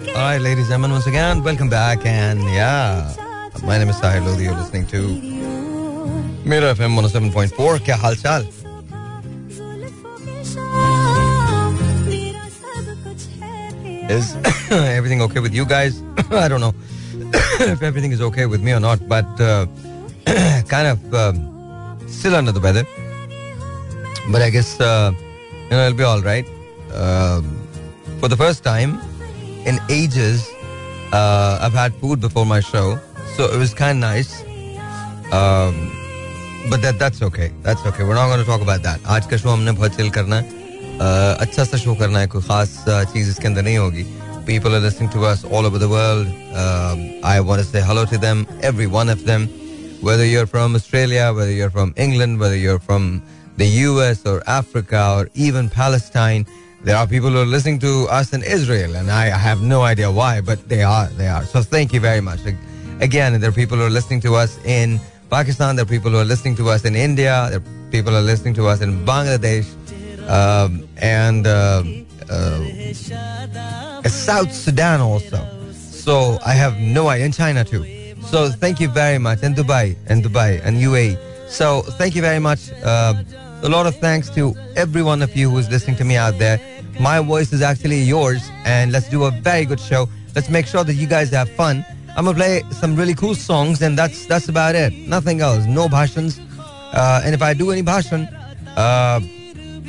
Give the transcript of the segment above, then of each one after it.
All right, ladies and gentlemen, once again, welcome back. And yeah, my name is Sahil Lodi. You're listening to Mira FM 107.4. Kya hal chal? Is everything okay with you guys? I don't know if everything is okay with me or not, but uh, kind of um, still under the weather. But I guess, uh, you know, it'll be all right. Uh, for the first time, in ages, uh, I've had food before my show, so it was kind of nice. Um, but that that's okay. That's okay. We're not going to talk about that. आज का show हमने बहुत chill करना है uh, अच्छा सा show करना है कोई खास uh, चीज इसके अंदर नहीं होगी people are listening to us all over the world. Um, I want to say hello to them, every one of them, whether you're from Australia, whether you're from England, whether you're from the US or Africa or even Palestine. there are people who are listening to us in Israel, and I have no idea why, but they are. They are. So thank you very much. Again, there are people who are listening to us in Pakistan. There are people who are listening to us in India. There are people who are listening to us in Bangladesh, um, and. Uh, uh, South Sudan also. So I have no idea in China too. So thank you very much, and Dubai, and Dubai, and UAE. So thank you very much. Uh, a lot of thanks to every one of you who's listening to me out there. My voice is actually yours, and let's do a very good show. Let's make sure that you guys have fun. I'm gonna play some really cool songs, and that's that's about it. Nothing else. No bhashans. Uh, and if I do any bhashan, uh,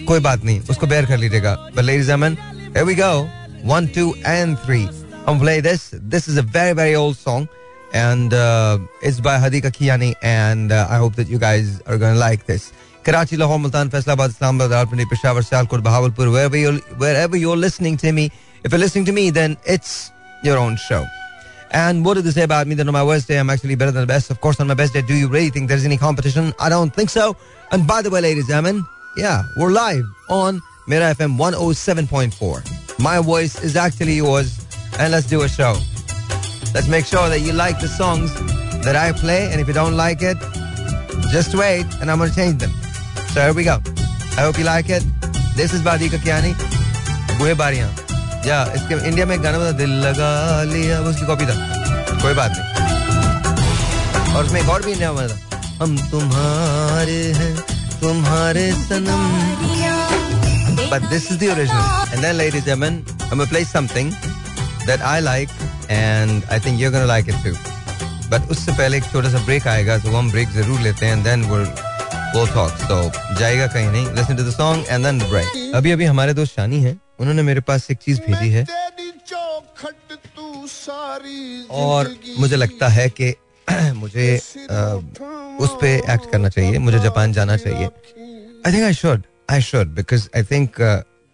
कोई बात नहीं उसको bear कर लीजिएगा but ladies and gentlemen here we go one two and three I'm play this this is a very very old song and uh, it's by Hadika Kiani and uh, I hope that you guys are going to like this Karachi, Lahore, Multan, Faisalabad, Islamabad, Rawalpindi, Peshawar, Sialkot, Bahawalpur, wherever you're, listening to me, if you're listening to me, then it's your own show. And what did they say about me that on my worst day I'm actually better than the best? Of course, on my best day, do you really think there's any competition? I don't think so. And by the way, ladies and gentlemen, yeah, we're live on Mira FM 107.4. My voice is actually yours, and let's do a show. Let's make sure that you like the songs that I play, and if you don't like it, just wait, and I'm going to change them. So here we go. I hope you like it. This is Badika Kiani. बुए बारियाँ या इसके India में एक गाना बता लगा लिया वो उसकी कॉपी था कोई बात नहीं और उसमें एक और भी इंडिया में था हम तुम्हारे हैं तुम्हारे सनम but this is the original and then ladies and gentlemen I'm gonna play something that I like and I think you're gonna like it too but उससे पहले एक छोटा सा ब्रेक आएगा तो हम ब्रेक ज़रूर लेते हैं and then we'll talk so जाएगा कहीं नहीं. To the song and then the break. अभी अभी हमारे दोस्त शानी हैं. उन्होंने मेरे पास एक चीज़ भेजी है। और मुझे लगता है कि मुझे आ, उस पे एक्ट करना चाहिए. मुझे जापान जाना चाहिए. I think I should I should because I think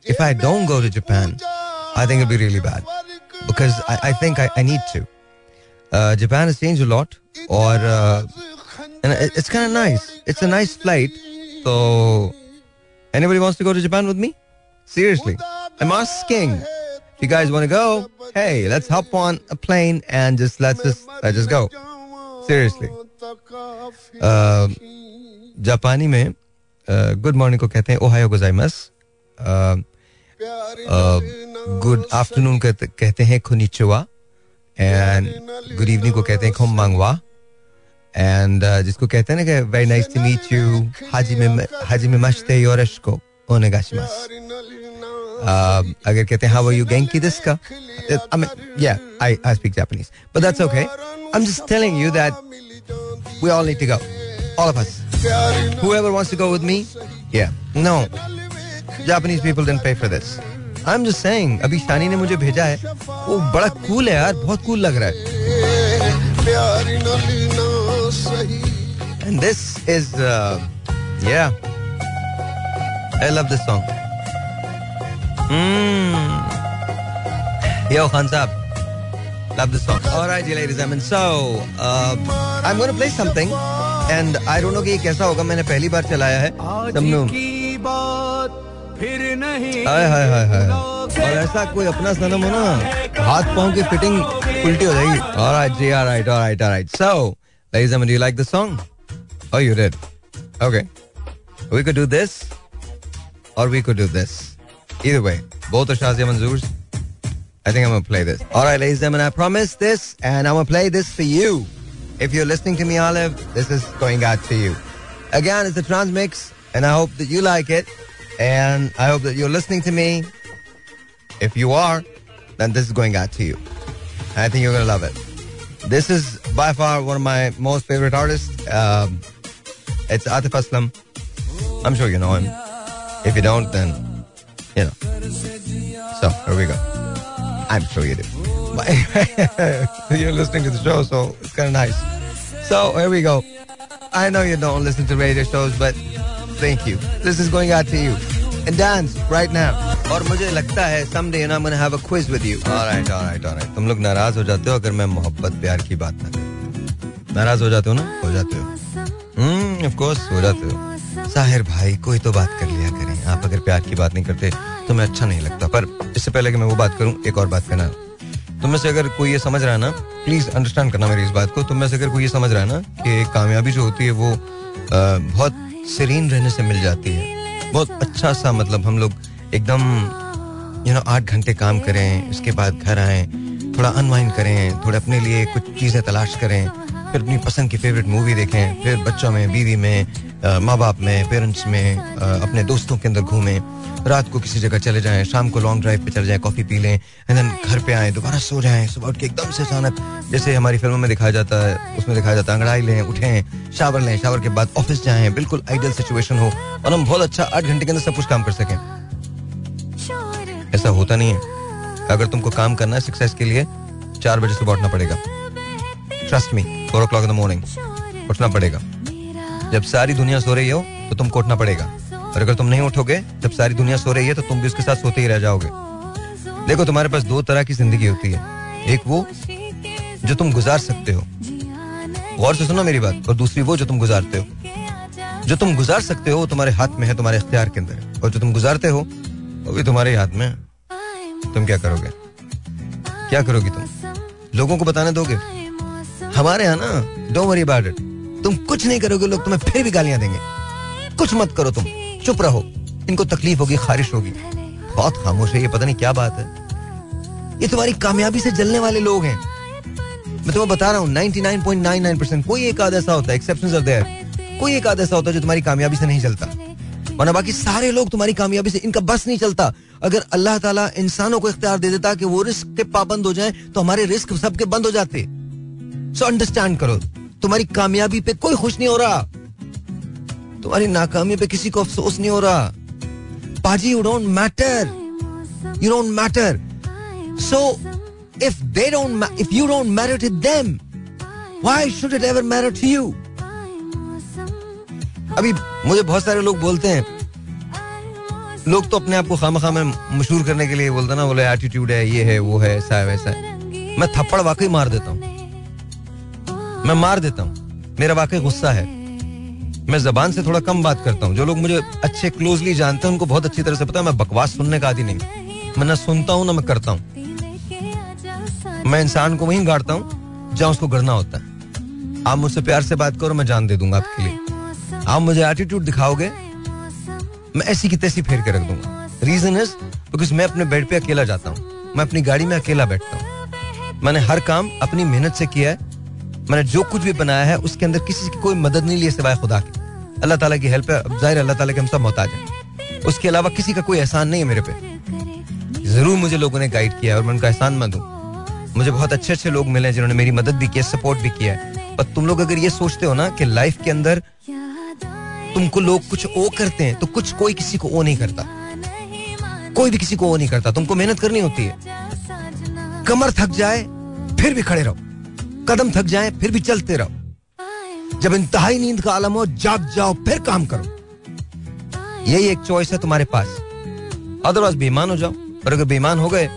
if I don't go to Japan I think be really bad because I think I need to Japan changed a lot. और and it's kind of nice it's a nice flight so anybody wants to go to Japan with me seriously I'm asking if you guys want to go hey let's hop on a plane and just let's just let's just go seriously जापानी में good morning को कहते हैं Ohio गोजाइमस good afternoon कहते हैं खुनिचुआ and good evening को कहते हैं खोमबांगवा एंड जिसको कहते हैं ना कि very nice to meet you हाजी में हाजी में मस्ते योरश को ओनेगाशिमास अगर कहते हैं हाउ आर यू गेंकी दिस का I mean yeah I I speak Japanese but that's okay I am just telling you that we all need to go, all of us. Whoever wants to go with me, yeah. No, japanese people didn't pay for this. I'm just saying, अभी शानी ने मुझे भेजा है। वो बड़ा cool है यार, बहुत कूल लग रहा है। And this is uh, yeah I love this song mm. yo Khan Saab Love the song. All right, ladies and gentlemen. So, uh, I'm going to play something, and I don't know कि ये कैसा होगा. मैंने पहली बार चलाया है. समनू. हाय हाय हाय हाय. और ऐसा कोई अपना सनम हो ना, हाथ पाँव की फिटिंग उल्टी हो जाएगी. Right, ji, all right, all right, all right. So, Oh, you did. Okay. We could do this, or we could do this. Either way, both are Shazia Manzoor's. I think I'm gonna play this. All right, ladies and gentlemen, I promise this, and I'm gonna play this for you. If you're listening to me, Olive, this is going out to you. Again, it's the trans mix, and I hope that you like it, and I hope that you're listening to me. If you are, then this is going out to you. I think you're gonna love it. This is by far one of my most favorite artists. Um, it's Atif Aslam. I'm sure you know him. If you don't, then you know. So here we go. I'm sure you do. But anyway, you're listening to the show, so it's kind of nice. So here we go. I know you don't listen to radio shows, but thank you. This is going out to you. And dance right now. और मुझे लगता है someday you know, I'm gonna have a quiz with you. All right, all right, all right. तुम लोग नाराज हो जाते हो अगर मैं मोहब्बत प्यार की बात ना करूं नाराज हो जाते हो ना हो जाते हो हम्म साहिर भाई कोई तो बात कर लिया करें। आप अगर प्यार की बात नहीं करते तो मैं अच्छा नहीं लगता। पर इससे पहले कि मैं वो बात करूँ एक और बात करना। तुम में से अगर कोई ये समझ रहा है ना प्लीज़ अंडरस्टैंड करना मेरी इस बात को। तुम में से अगर कोई ये समझ रहा है ना कि कामयाबी जो होती है वो आ, बहुत सीरीन रहने से मिल जाती है। बहुत अच्छा सा मतलब हम लोग एकदम यू नो आठ घंटे काम करें उसके बाद घर आए थोड़ा अनवाइंड करें थोड़ा अपने लिए कुछ चीज़ें तलाश करें। फिर अपनी पसंद की फेवरेट मूवी देखें, फिर बच्चों में, बीवी में माँ बाप में पेरेंट्स में अपने दोस्तों के अंदर घूमें, रात को किसी जगह चले जाएँ, शाम को लॉन्ग ड्राइव पे चले जाएँ कॉफ़ी पी लें एंड देन घर पे आए, दोबारा सो जाएँ, सुबह उठ के एकदम से अचानक, जैसे हमारी फ़िल्मों में दिखाया जाता है, उसमें दिखाया जाता है, अंगड़ाई लें, उठें शावर लें शावर के बाद ऑफ़िस जाएँ, बिल्कुल आइडियल सिचुएशन हो, और हम बहुत अच्छा आठ घंटे के अंदर सब कुछ काम कर सकें। ऐसा होता नहीं है। अगर तुमको काम करना है सक्सेस के लिए, चार बजे सुबह उठना पड़ेगा। Trust me four o'clock in the morning उठना पड़ेगा। जब सारी दुनिया सो रही हो तो तुमको उठना पड़ेगा। और अगर तुम नहीं उठोगे, जब सारी दुनिया सो रही है तो तुम भी उसके साथ सोते ही रह जाओगे। देखो, तुम्हारे पास दो तरह की ज़िंदगी होती है। एक वो, जो तुम गुजार सकते हो। गौर से सुनो मेरी बात। और दूसरी वो, जो तुम गुजारते हो। जो तुम गुजार सकते हो, वो तुम्हारे हाथ में है, तुम्हारे इख्तियार के अंदर और जो तुम गुजारते हो, वो भी तुम्हारे हाथ में है। तुम क्या करोगे? क्या करोगी तुम? लोगों को बताने दोगे? हमारे यहाँ ना डोंट वरी अबाउट इट तुम कुछ नहीं करोगे, लोग तुम्हें फिर भी गालियाँ देंगे। कुछ मत करो तुम। चुप रहो। इनको तकलीफ़ होगी, खारिश होगी। बहुत खामोश है ये, पता नहीं क्या बात है। ये तुम्हारी कामयाबी से जलने वाले लोग हैं। मैं तुम्हें बता रहा हूँ 99.99 परसेंट कोई एक आधा ऐसा होता है कोई एक आधा ऐसा होता है जो तुम्हारी कामयाबी से नहीं चलता वरना बाकी सारे लोग तुम्हारी कामयाबी से, इनका बस नहीं चलता। अगर अल्लाह ताला इंसानों को इख्तियार दे देता कि वो रिस्क के पाबंद हो जाए तो हमारे रिस्क सबके बंद हो जाते। सो अंडरस्टैंड करो, तुम्हारी कामयाबी पे कोई खुश नहीं हो रहा। तुम्हारी नाकामी पे किसी को अफसोस नहीं हो रहा। पाजी you don't matter you don't matter so if they don't if you don't matter to them why should it ever matter to you अभी मुझे बहुत सारे लोग बोलते हैं। लोग तो अपने आप को खामा खामा मशहूर करने के लिए बोलते ना, बोले एटीट्यूड है, ये है, वो है, ऐसा है, वैसा है। मैं थप्पड़ वाकई मार देता हूँ। मैं मार देता हूँ। मेरा वाकई गुस्सा है। मैं जबान से थोड़ा कम बात करता हूँ। जो लोग मुझे अच्छे क्लोजली जानते हैं, उनको बहुत अच्छी तरह से पता है, मैं बकवास सुनने का आदि नहीं मैं ना सुनता हूँ, ना मैं करता हूँ। मैं इंसान को वहीं गाड़ता हूँ, जहाँ उसको गढ़ना होता है। आप मुझसे प्यार से बात करो, मैं जान दे दूँगा आपके लिए। आप मुझे एटीट्यूड दिखाओगे, मैं ऐसी की तैसी फेर के रख दूँगा। रीजन इज़ बिकॉज़ मैं अपने बेड पे अकेला जाता हूँ। मैं अपनी गाड़ी में अकेला बैठता हूँ। मैंने हर काम अपनी मेहनत से किया है मैंने जो कुछ भी बनाया है, उसके अंदर किसी की कोई मदद नहीं ली सिवाय खुदा की। अल्लाह ताला की हेल्प है। अब ज़ाहिर अल्लाह ताला के हम सब मोहताज हैं। उसके अलावा किसी का कोई एहसान नहीं है मेरे पे। ज़रूर मुझे लोगों ने गाइड किया और मैं उनका एहसान मंद हूँ। मुझे बहुत अच्छे अच्छे लोग मिले हैं जिन्होंने मेरी मदद भी की है सपोर्ट भी किया है। और तुम लोग अगर ये सोचते हो ना कि लाइफ के अंदर तुमको लोग कुछ ओ करते हैं तो कुछ कोई किसी को ओ नहीं करता। कोई भी किसी को ओ नहीं करता। तुमको मेहनत करनी होती है। कमर थक जाए, फिर भी खड़े रहो। कदम थक जाए, फिर भी चलते रहो। जब इंतहाई नींद का आलम हो, जाग जाओ, फिर काम करो। यही एक चॉइस है तुम्हारे पास। अदरवाइज़ बेईमान हो जाओ। और अगर बेईमान हो गए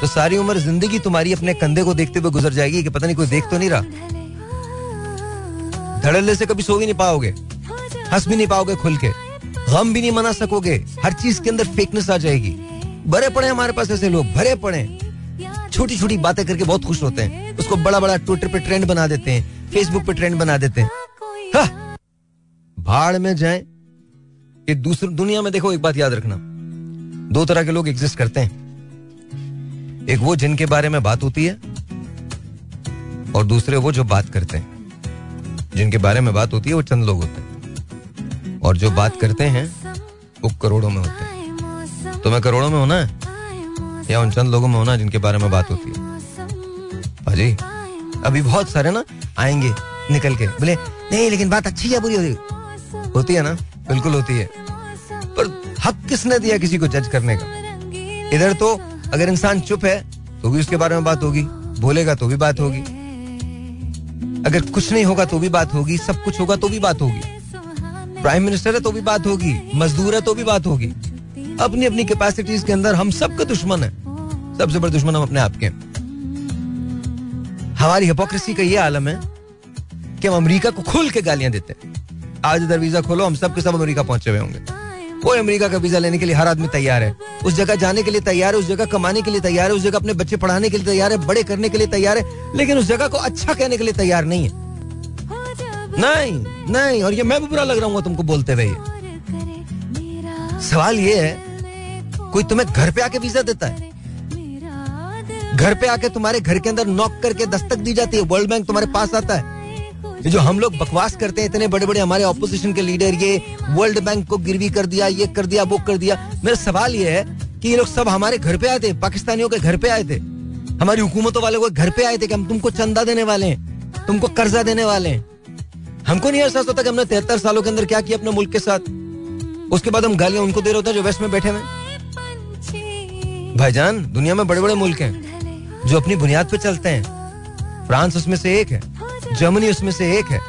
तो सारी उम्र ज़िंदगी तुम्हारी अपने कंधे को देखते हुए गुजर जाएगी कि पता नहीं कोई देख तो नहीं रहा। धड़ल्ले से कभी सो भी नहीं पाओगे, हंस भी नहीं पाओगे खुल के, गम भी नहीं मना सकोगे, हर चीज़ के अंदर फेकनेस आ जाएगी। भरे पड़े हमारे पास ऐसे लोग, भरे पड़े छोटी छोटी बातें करके बहुत खुश होते हैं। उसको बड़ा बड़ा ट्विटर पे ट्रेंड बना देते हैं फेसबुक पे ट्रेंड बना देते हैं। हाँ, भाड़ में जाए ये दूसरी दुनिया में देखो एक बात याद रखना। दो तरह के लोग एग्जिस्ट करते हैं। एक वो जिनके बारे में बात होती है और दूसरे वो जो बात करते हैं। जिनके बारे में बात होती है वो चंद लोग होते हैं। और जो बात करते हैं वो करोड़ों में होते हैं। तो मैं करोड़ों में होना है? या उन चंद लोगों में होना जिनके बारे में बात होती है। भाजी, अभी बहुत सारे ना आएँगे, निकल के। बोले, नहीं, लेकिन बात अच्छी है, बुरी होती होती है ना? बिल्कुल होती है। पर हक किसने दिया किसी को जज करने का? इधर तो अगर इंसान चुप है तो भी उसके बारे में बात होगी। बोलेगा तो भी बात होगी। अगर कुछ नहीं होगा तो भी बात होगी। सब कुछ होगा तो भी बात होगी। प्राइम मिनिस्टर है तो भी बात होगी। मजदूर है तो भी बात होगी। अपनी अपनी कैपेसिटीज के अंदर हम सबके दुश्मन है। सबसे बड़े दुश्मन हम अपने आप के हमारी हिपोक्रेसी का ये आलम है कि हम अमेरिका को खुल के गालियाँ देते हैं। आज इधर वीज़ा खोलो, हम सब के सब अमेरिका पहुँचे हुए होंगे। कोई अमेरिका का वीज़ा लेने के लिए हर आदमी तैयार है। उस जगह जाने के लिए तैयार है, उस जगह कमाने के लिए तैयार है, उस जगह अपने बच्चे पढ़ाने के लिए तैयार है, बड़े करने के लिए तैयार है, लेकिन उस जगह को अच्छा कहने के लिए तैयार नहीं है। नहीं नहीं, और ये मैं भी बुरा लग रहा हूँ तुमको बोलते हुए सवाल ये है, कोई तुम्हें घर पे आके वीज़ा देता है? घर पे आके तुम्हारे घर के अंदर नॉक करके दस्तक दी जाती है वर्ल्ड बैंक तुम्हारे पास आता है। जो हम लोग बकवास करते हैं, इतने बड़े बड़े हमारे ऑपोजिशन के लीडर ये वर्ल्ड बैंक को गिरवी कर दिया, ये कर दिया, वो कर दिया। मेरा सवाल ये है कि ये लोग सब हमारे घर पे आए थे, पाकिस्तानियों के घर पे आए थे? हमारी हुकूमतों वाले को घर पे आए थे कि हम तुमको चंदा देने वाले हैं, तुमको कर्जा देने वाले हैं? हमको नहीं एहसास होता कि हमने तिहत्तर सालों के अंदर क्या किया अपने मुल्क के साथ? उसके बाद हम गालियाँ उनको दे रहे होते हैं जो वेस्ट में बैठे हुए भाईजान, दुनिया में बड़े बड़े मुल्क हैं, जो अपनी बुनियाद पे चलते हैं। फ्रांस उसमें से एक है, जर्मनी उसमें से एक है,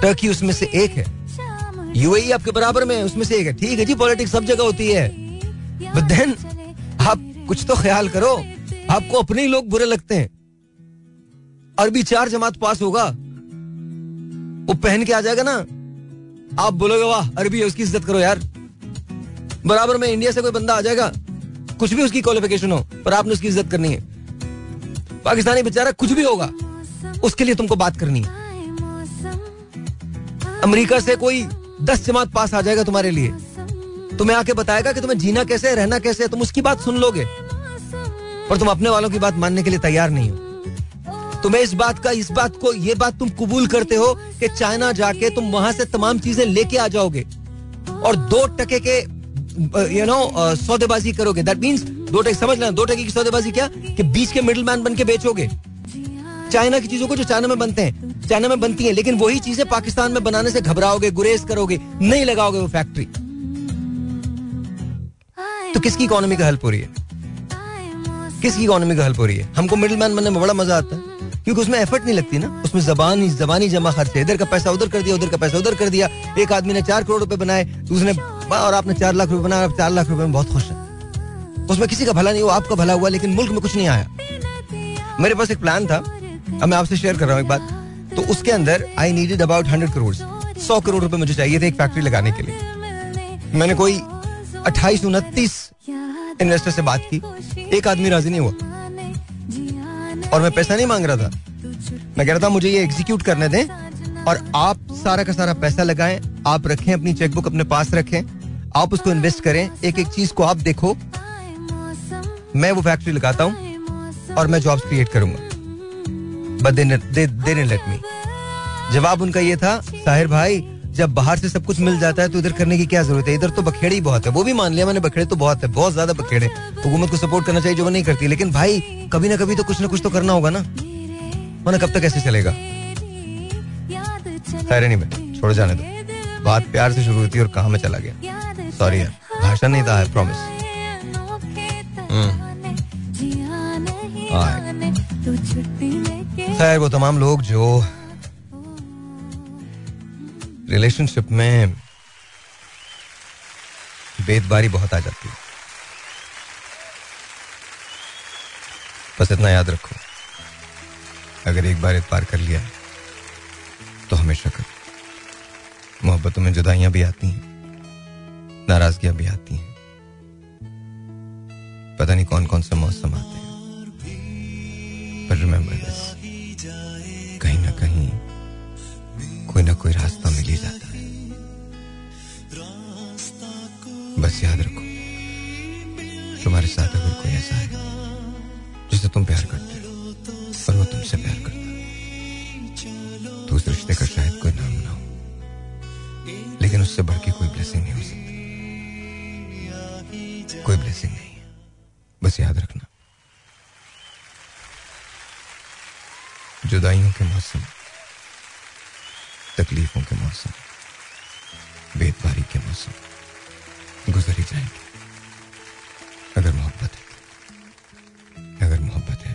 टर्की उसमें से एक है। यूएई आपके बराबर में उसमें से एक है। ठीक है जी, पॉलिटिक्स सब जगह होती है। बट देन आप कुछ तो ख्याल करो, आपको अपने ही लोग बुरे लगते हैं। अरबी चार जमात पास होगा, वो पहन के आ जाएगा ना। आप बोलोगे, वाह, अरबी है, उसकी इज़्ज़त करो यार। बराबर में इंडिया से कोई बंदा आ जाएगा। कुछ भी उसकी क्वालिफिकेशन हो, पर आपने उसकी इज़्ज़त करनी है। पाकिस्तानी बेचारा कुछ भी होगा, उसके लिए तुमको बात करनी है। अमेरिका से कोई दस जमात पास आ जाएगा तुम्हारे लिए। तुम्हें आके बताएगा कि तुम्हें जीना कैसे है, रहना कैसे है, तुम उसकी बात सुन लोगे। पर तुम अपने वालों की बात मानने के लिए तैयार नहीं हो। तुम्हें इस बात का, इस बात को, ये बात तुम कबूल करते हो कि चाइना जाके तुम वहाँ से तमाम चीज़ें लेके आ जाओगे। और दो टके के यू नो सौदेबाजी करोगे। दैट मीन्स दो टके, समझ लेना दो टके की सौदेबाजी क्या? कि बीच के मिडिल मैन बन के बेचोगे। चाइना की चीज़ों को जो चाइना में बनते हैं, चाइना में बनती हैं, लेकिन वही चीज़ें पाकिस्तान में बनाने से घबराओगे, गुरेज करोगे, नहीं लगाओगे वो फैक्ट्री तो किसकी इकोनॉमी का हेल्प हो रही है? किसकी इकोनॉमी का हेल्प हो रही है? हमको मिडिल मैन बनने में बड़ा मज़ा आता है। क्योंकि उसमें एफर्ट नहीं लगती ना। उसमें जबान, जबानी जमा खर्च। है इधर का पैसा उधर कर दिया, उधर का पैसा उधर कर दिया। एक आदमी ने चार करोड़ रुपए बनाए, दूसरे और आपने चार लाख रुपए बनाया, चार लाख रुपए में बहुत खुश है। उसमें किसी का भला नहीं हुआ आपका भला हुआ, लेकिन मुल्क में कुछ नहीं आया। मेरे पास एक प्लान था। अब मैं आपसे शेयर कर रहा हूँ एक बात। तो उसके अंदर I needed about hundred crore सौ करोड़ रुपए मुझे चाहिए थे एक फैक्ट्री लगाने के लिए। मैंने कोई अट्ठाईस, उनतीस इन्वेस्टर से बात की। एक आदमी राज़ी नहीं हुआ। और मैं पैसा नहीं मांग रहा था। मैं कह रहा था, मुझे ये एग्जीक्यूट करने दें और आप सारा का सारा पैसा लगाएँ, आप रखें अपनी चेकबुक अपने पास रखें, आप उसको इन्वेस्ट करें एक एक चीज़ को आप देखो। मैं वो फैक्ट्री लगाता हूँ और मैं जॉब्स क्रिएट करूँगा। बट दे लेट मी जवाब उनका ये था, साहिर भाई, जब बाहर से सब कुछ मिल जाता है तो इधर करने की क्या ज़रूरत है? इधर तो बखेड़े ही बहुत है। वो भी मान लिया मैंने, बखेड़े तो बहुत है, बहुत ज़्यादा बखेड़े। हुकूमत को सपोर्ट करना चाहिए जो वो नहीं करती। लेकिन भाई, कभी ना कभी तो कुछ ना कुछ तो करना होगा ना। वरना कब तक ऐसे चलेगा? खैर नहीं भाई छोड़ जाने दो। बात प्यार से शुरू हुई और कहा में चला गया। सॉरी यार भाषण नहीं था प्रॉमिस खैर वो तमाम लोग जो रिलेशनशिप में बेदबारी बहुत आ जाती है। बस इतना याद रखो अगर एक बार इतबार कर लिया। तो हमेशा करो। मोहब्बतों में जुदाइयाँ भी आती हैं, नाराजगियाँ भी आती हैं। पता नहीं कौन कौन से मौसम आते हैं। पर रिमेंबर दिस कहीं ना कहीं कोई ना कोई रास्ता मिल ही जाता है। बस याद रखो, तुम्हारे साथ अगर कोई ऐसा है, जिसे तुम प्यार करते हो, और वो तुमसे प्यार करता रिश्ते का शायद कोई नाम ना हो। लेकिन उससे बढ़ के कोई ब्लेसिंग नहीं हो सकती। कोई ब्लेसिंग नहीं बस याद रखना। जुदाइयों के मौसम, तकलीफों के मौसम बेदबारी के मौसम गुजर ही जाएँगे। अगर मोहब्बत है, अगर मोहब्बत है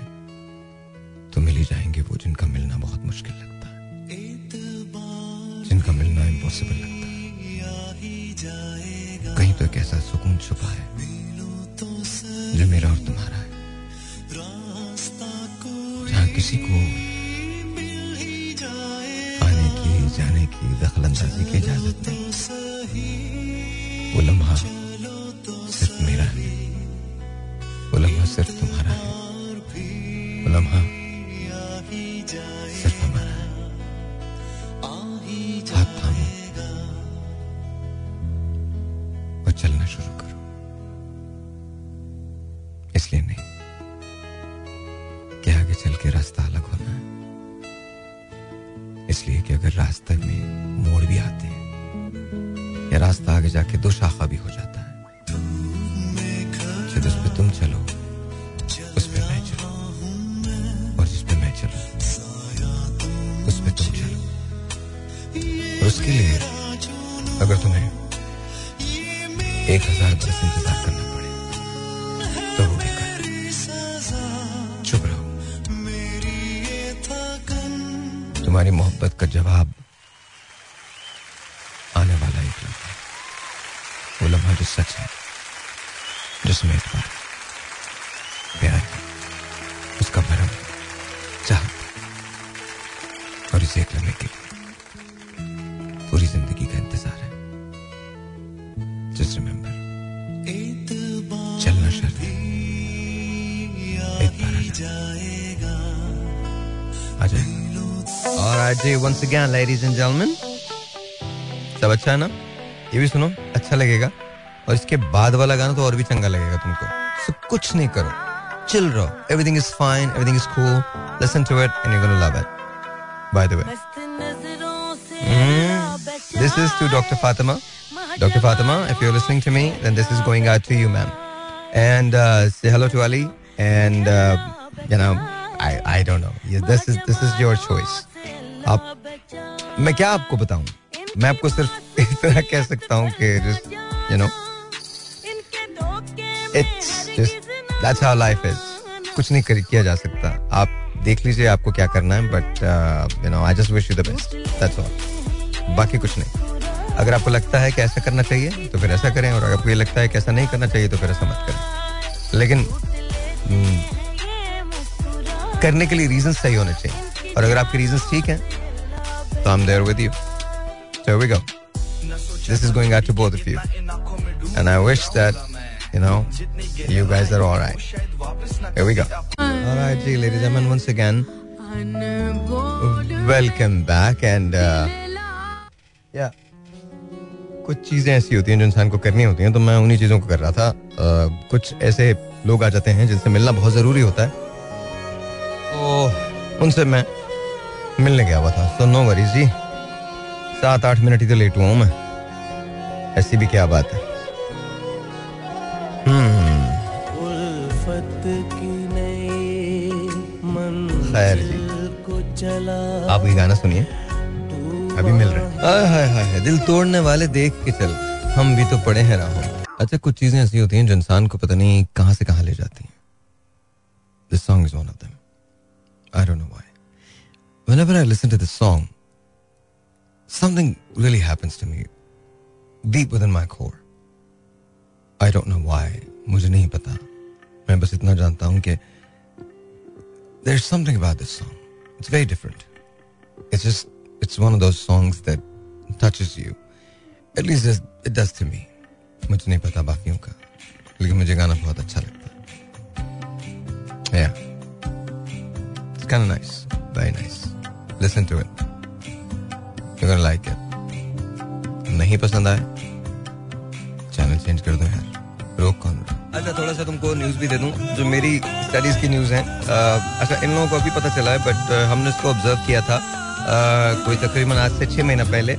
तो मिल ही जाएँगे वो जिनका मिलना बहुत मुश्किल लगता है। जिनका मिलना इम्पॉसिबल लगता है। कहीं तो एक ऐसा सुकून छुपा है, जो मेरा और तुम्हारा है। जहाँ किसी को आने की, जाने की दखल अंदाजी की इजाज़त नहीं। वो लम्हा सिर्फ़ मेरा है। वो लम्हा सिर्फ़ तुम्हारा है। वो लम्हा सिर्फ़ हमारा आगे चल के रास्ता अलग होना है। इसलिए कि अगर रास्ते में मोड़ भी आते हैं, या रास्ता आगे जाके दो शाखा भी हो जाता है शायद उस पे तुम चलो अगर तुम्हें एक हज़ार बरस इंतज़ार करना पड़े तो वो भी कर। चुप रहो। तुम्हारी मोहब्बत का जवाब once again ladies and gentleman सब अच्छा है ना ये भी सुनो अच्छा लगेगा और इसके बाद वाला गाना तो और भी चंगा लगेगा तुमको सो कुछ नहीं करो चिल रहो everything is fine everything is cool listen to it and you gonna love it by the way this is to Dr. Fatima. Dr. Fatima, if you're listening to me, then this is going out to you, ma'am. And uh, say hello to Ali. And uh, you know, I I don't know. Yeah, this is this is your choice. आप मैं क्या आपको बताऊँ? मैं आपको सिर्फ़ इतना कह सकता हूँ कि know, it's just that's how life is. कुछ नहीं कर, किया जा सकता. आप देख लीजिए आपको क्या करना है but you know I just wish you the best that's all बाकी कुछ नहीं अगर आपको लगता है कि ऐसा करना चाहिए तो फिर ऐसा करें और अगर आपको ये लगता है कि ऐसा नहीं करना चाहिए तो फिर ऐसा मत करें लेकिन हम्म, करने के लिए रीजन सही होने चाहिए और अगर आपके रीजन ठीक हैं तो I'm there with you. So here we go. This is going out to both of you. And I wish that, you know, you guys are all right. Here we go. All right, G, ladies and gentlemen, once again, welcome back. And, uh, yeah. कुछ चीज़ें ऐसी होती हैं जो इंसान को करनी होती हैं तो मैं उन्हीं चीज़ों को कर रहा था uh, कुछ ऐसे लोग आ जाते हैं जिनसे मिलना बहुत ज़रूरी होता है तो उनसे मैं मिलने गया हुआ था। So no worries ji. सात आठ मिनट ही तो लेट हुआ हूँ मैं। ऐसी भी क्या बात है? हम्म। खैर जी। आप ये गाना सुनिए। अभी मिल रहे हैं। हाय हाय हाय, दिल तोड़ने वाले देख के चल। हम भी तो पड़े हैं राहों अच्छा कुछ चीज़ें ऐसी होती हैं जो इंसान को पता नहीं कहाँ से कहाँ ले जाती हैं। This song is one of them I don't know why whenever I listen to this song, something really happens to me deep within my core. I don't know why. मुझे नहीं पता मैं बस इतना जानता हूं कि there's something about this song. It's very different. It's just it's one of those songs that touches you. At least it, it does to me. मुझे नहीं पता बाकियों का लेकिन मुझे गाना बहुत अच्छा लगता है yeah. It's kind of nice. Very nice. Listen to it. You're gonna like it. नहीं पसंद आए चैनल चेंज कर दो यार। रोक कौन अच्छा थोड़ा सा तुमको न्यूज़ भी दे दूँ जो मेरी स्टडीज़ की न्यूज़ है। अच्छा इन लोगों को अभी पता चला है बट हमने इसको ऑब्ज़र्व किया था। uh, कोई तकरीबन आज से छह महीना पहले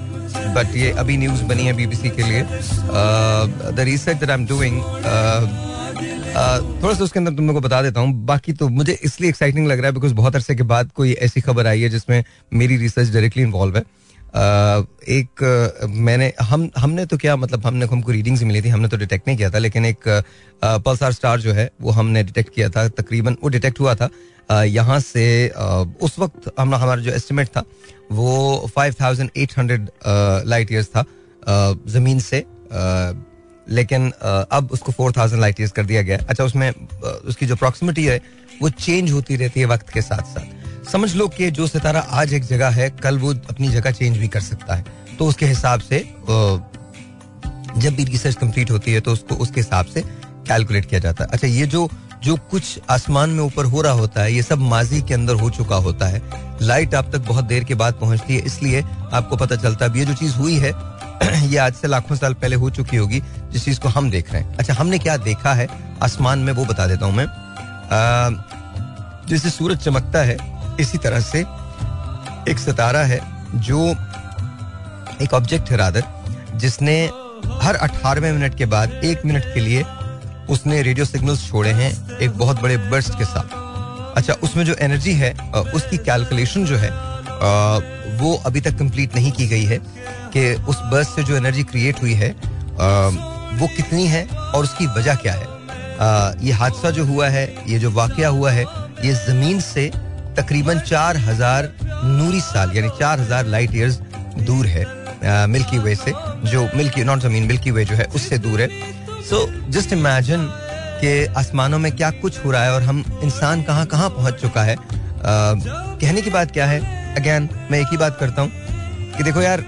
बट ये अभी न्यूज़ बनी है बीबीसी के लिए। The research that I am doing थोड़ा सा उसके अंदर तुम लोग को बता देता हूँ। बाकी तो मुझे इसलिए एक्साइटिंग लग रहा है बिकॉज़ बहुत अरसे के बाद कोई ऐसी खबर आई है जिसमें मेरी रिसर्च डायरेक्टली इन्वॉल्व है। एक, मैंने, हम, हमने तो क्या मतलब हमने, हमको रीडिंग्स मिली थी, हमने तो डिटेक्ट नहीं किया था, लेकिन एक पल्सार स्टार जो है, वो हमने डिटेक्ट किया था, तकरीबन वो डिटेक्ट हुआ था। यहाँ से उस वक्त हम हमारा जो एस्टिमेट था, वो 5800 लाइट ईयर्स था ज़मीन से लेकिन अब उसको 4000 लाइट ईयर्स कर दिया गया। अच्छा उसमें उसकी जो प्रॉक्सिमिटी है, वो चेंज होती रहती है वक्त के साथ साथ। समझ लो कि जो सितारा आज एक जगह है, कल वो अपनी जगह चेंज भी कर सकता है। तो उसके हिसाब से जब भी रिसर्च कंप्लीट होती है तो उसको, उसके हिसाब से कैलकुलेट किया जाता है। अच्छा ये जो जो कुछ आसमान में ऊपर हो रहा होता है, ये सब माजी के अंदर हो चुका होता है। लाइट आप तक बहुत देर के बाद पहुँचती है, इसलिए आपको पता चलता है ये जो चीज़ हुई है ये आज से लाखों साल पहले हो चुकी होगी, जिस चीज़ को हम देख रहे हैं। अच्छा हमने क्या देखा है? आसमान में वो बता देता हूँ मैं। जैसे सूरज चमकता है, इसी तरह से एक सितारा है, जो एक ऑब्जेक्ट है रादर जिसने हर अठारहवें मिनट के बाद, एक मिनट के लिए उसने रेडियो सिग्नल्स छोड़े हैं एक बहुत बड़े बर्स्ट के साथ। अच्छा उसमें जो एनर्जी है उसकी कैलकुलेशन जो है वो अभी तक कंप्लीट नहीं की गई है कि उस बर्स्ट से जो एनर्जी क्रिएट हुई है वो कितनी है और उसकी वजह क्या है। ये हादसा जो हुआ है ये जो वाक़ हुआ है ये ज़मीन से तकरीबन चार हज़ार नूरी साल यानी चार हज़ार लाइट ईयर्स दूर है मिल्की वे से जो मिल्की नॉट ज़मीन मिल्की वे जो है उससे दूर है। सो जस्ट इमेजिन कि आसमानों में क्या कुछ हो रहा है और हम इंसान कहाँ कहाँ पहुँच चुका है। uh, कहने की बात क्या है? अगेन मैं एक ही बात करता हूँ कि देखो यार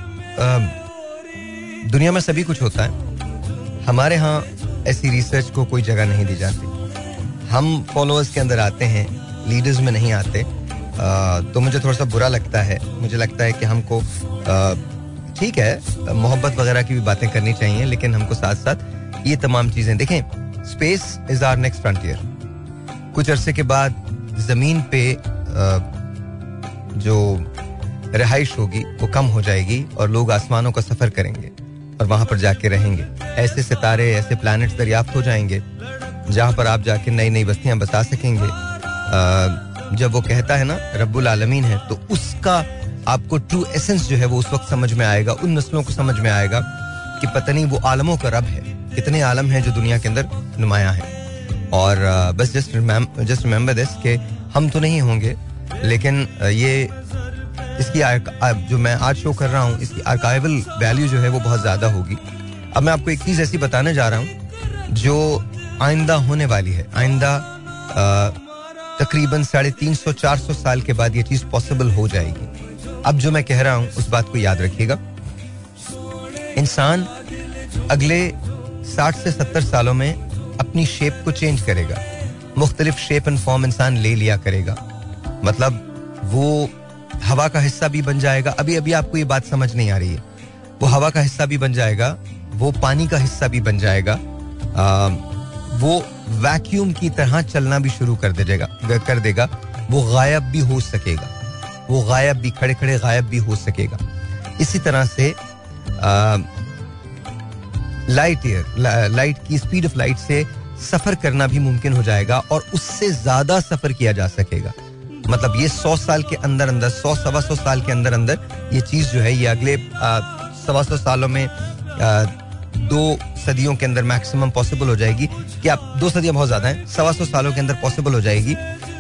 दुनिया में सभी कुछ होता है। हमारे यहाँ ऐसी रिसर्च को कोई जगह नहीं दी जाती। हम फॉलोअर्स के अंदर आते हैं लीडर्स में नहीं आते। तो मुझे थोड़ा सा बुरा लगता है। मुझे लगता है कि हमको ठीक है, मोहब्बत वगैरह की भी बातें करनी चाहिए, लेकिन हमको साथ साथ ये तमाम चीज़ें देखें। Space is our next frontier कुछ अरसे के बाद ज़मीन पे जो रिहाइश होगी वो कम हो जाएगी और लोग आसमानों का सफ़र करेंगे और वहाँ पर जाके रहेंगे। ऐसे सितारे, ऐसे प्लैनेट्स दरियाफ्त हो जाएँगे, जहाँ पर आप जाके नई नई बस्तियाँ बसा सकेंगे। जब वो कहता है ना, रब्बुल आलमीन है तो उसका आपको ट्रू एसेंस जो है वो उस वक्त समझ में आएगा, उन नस्लों को समझ में आएगा कि पता नहीं वो आलमों का रब है। कितने आलम हैं जो दुनिया के अंदर नुमाया है। और बस जस्ट जस्ट रिमेम्बर दिस के हम तो नहीं होंगे लेकिन ये इसकी जो मैं आज शो कर रहा हूँ, इसकी आर्काइवल वैल्यू जो है वो बहुत ज़्यादा होगी। अब मैं आपको एक चीज़ ऐसी बताने जा रहा हूँ, जो आइंदा होने वाली है। आइंदा तकरीबन साढ़े तीन सौ, चार सौ साल के बाद ये चीज़ पॉसिबल हो जाएगी। अब जो मैं कह रहा हूँ, उस बात को याद रखिएगा। इंसान अगले साठ से सत्तर सालों में अपनी शेप को चेंज करेगा। मुख्तलिफ़ शेप एंड फॉर्म इंसान ले लिया करेगा। मतलब वो हवा का हिस्सा भी बन जाएगा। अभी अभी आपको ये बात समझ नहीं आ रही है। वो हवा का हिस्सा भी बन जाएगा वो पानी का हिस्सा भी बन जाएगा आ, वो वैक्यूम की तरह चलना भी शुरू कर देगा कर देगा। वो गायब भी हो सकेगा। वो गायब भी खड़े खड़े गायब भी हो सकेगा। इसी तरह से आ, लाइट ईयर लाइट की स्पीड ऑफ़ लाइट से सफ़र करना भी मुमकिन हो जाएगा और उससे ज़्यादा सफ़र किया जा सकेगा। मतलब ये सौ साल के अंदर अंदर सौ सवा सौ साल के अंदर अंदर ये चीज़ जो है ये अगले सवा सौ सालों में आ, दो सदियों के अंदर मैक्सिमम पॉसिबल हो जाएगी। कि आप दो सदियाँ बहुत ज़्यादा हैं सवा सौ सालों के अंदर पॉसिबल हो जाएगी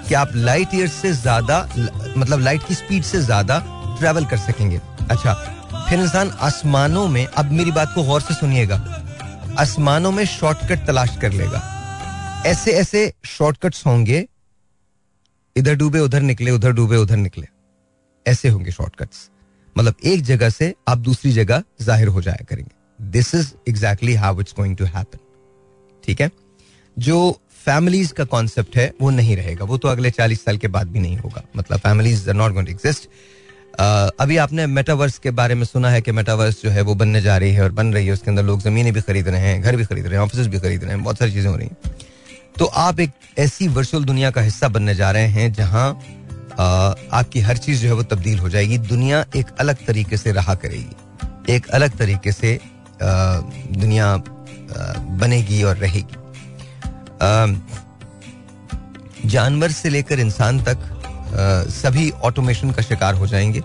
कि आप लाइट ईयर से ज़्यादा मतलब लाइट की स्पीड से ज़्यादा ट्रेवल कर सकेंगे। अच्छा फिर इंसान आसमानों में अब मेरी बात को गौर से सुनिएगा। आसमानों में शॉर्टकट तलाश कर लेगा। ऐसे ऐसे शॉर्टकट्स होंगे इधर डूबे, उधर निकले, उधर डूबे, उधर निकले। ऐसे होंगे शॉर्टकट्स मतलब एक जगह से आप दूसरी जगह ज़ाहिर हो जाया करेंगे। This is exactly how it's going to happen ठीक है? जो फैमिलीज़ का कॉन्सेप्ट है, वो नहीं रहेगा। वो तो अगले चालीस साल के बाद भी नहीं होगा। मतलब families are not going to exist अभी आपने मेटावर्स के बारे में सुना है कि मेटावर्स जो है, वो बनने जा रही है और बन रही है। उसके अंदर लोग जमीनें भी खरीद रहे हैं, घर भी खरीद रहे हैं ऑफ़िस भी खरीद रहे हैं, बहुत सारी चीज़ें हो रही हैं। तो आप एक ऐसी वर्चुअल दुनिया का हिस्सा बनने जा रहे हैं जहाँ आपकी हर चीज़ जो है वो तब्दील हो जाएगी। दुनिया एक अलग तरीके से रहा करेगी। एक अलग तरीके से दुनिया बनेगी और रहेगी। जानवर से लेकर इंसान तक आ, सभी ऑटोमेशन का शिकार हो जाएँगे